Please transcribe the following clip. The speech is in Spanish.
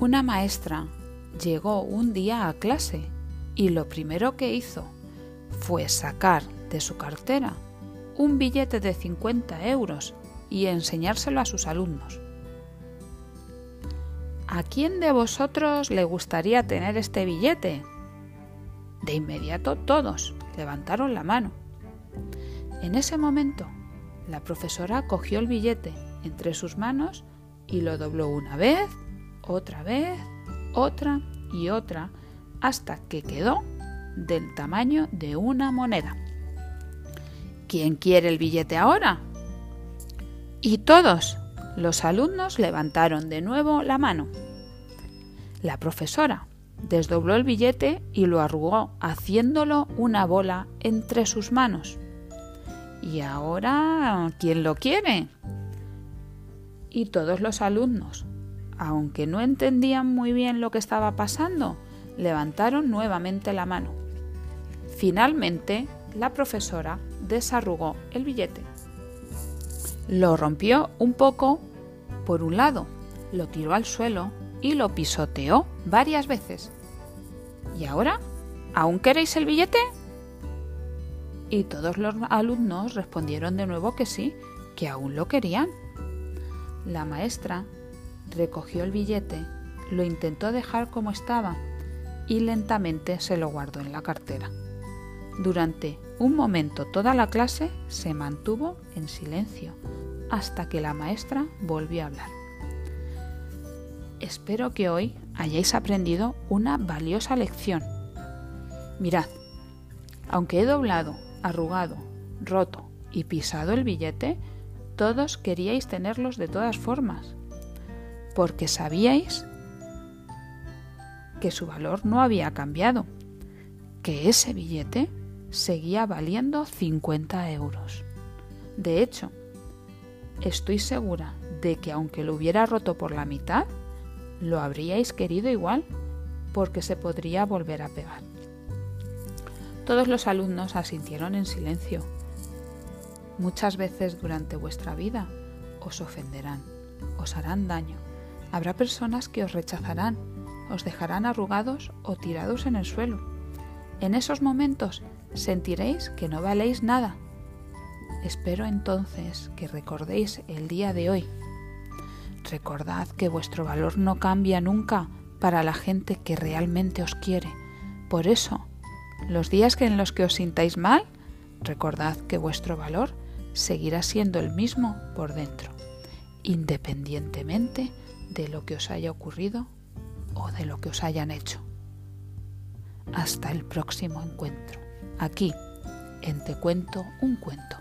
Una maestra llegó un día a clase y lo primero que hizo fue sacar de su cartera un billete de 50 euros y enseñárselo a sus alumnos. ¿A quién de vosotros le gustaría tener este billete? De inmediato todos levantaron la mano. En ese momento, la profesora cogió el billete entre sus manos y lo dobló una vez, otra vez, otra y otra, hasta que quedó del tamaño de una moneda. ¿Quién quiere el billete ahora? Y todos los alumnos levantaron de nuevo la mano. La profesora desdobló el billete y lo arrugó, haciéndolo una bola entre sus manos. ¿Y ahora quién lo quiere? Y todos los alumnos, aunque no entendían muy bien lo que estaba pasando, levantaron nuevamente la mano. Finalmente, la profesora desarrugó el billete. Lo rompió un poco por un lado, lo tiró al suelo y lo pisoteó varias veces. ¿Y ahora? ¿Aún queréis el billete? Y todos los alumnos respondieron de nuevo que sí, que aún lo querían. La maestra recogió el billete, lo intentó dejar como estaba y lentamente se lo guardó en la cartera. Durante un momento toda la clase se mantuvo en silencio hasta que la maestra volvió a hablar. Espero que hoy hayáis aprendido una valiosa lección. Mirad, aunque he doblado, arrugado, roto y pisado el billete, todos queríais tenerlos de todas formas, porque sabíais que su valor no había cambiado, que ese billete seguía valiendo 50 euros. De hecho, estoy segura de que aunque lo hubiera roto por la mitad, lo habríais querido igual porque se podría volver a pegar. Todos los alumnos asintieron en silencio. Muchas veces durante vuestra vida os ofenderán, os harán daño. Habrá personas que os rechazarán, os dejarán arrugados o tirados en el suelo. En esos momentos sentiréis que no valéis nada. Espero entonces que recordéis el día de hoy Recordad que vuestro valor no cambia nunca para la gente que realmente os quiere. Por eso, los días en los que os sintáis mal, recordad que vuestro valor seguirá siendo el mismo por dentro, independientemente de lo que os haya ocurrido o de lo que os hayan hecho. Hasta el próximo encuentro, aquí en Te cuento un cuento.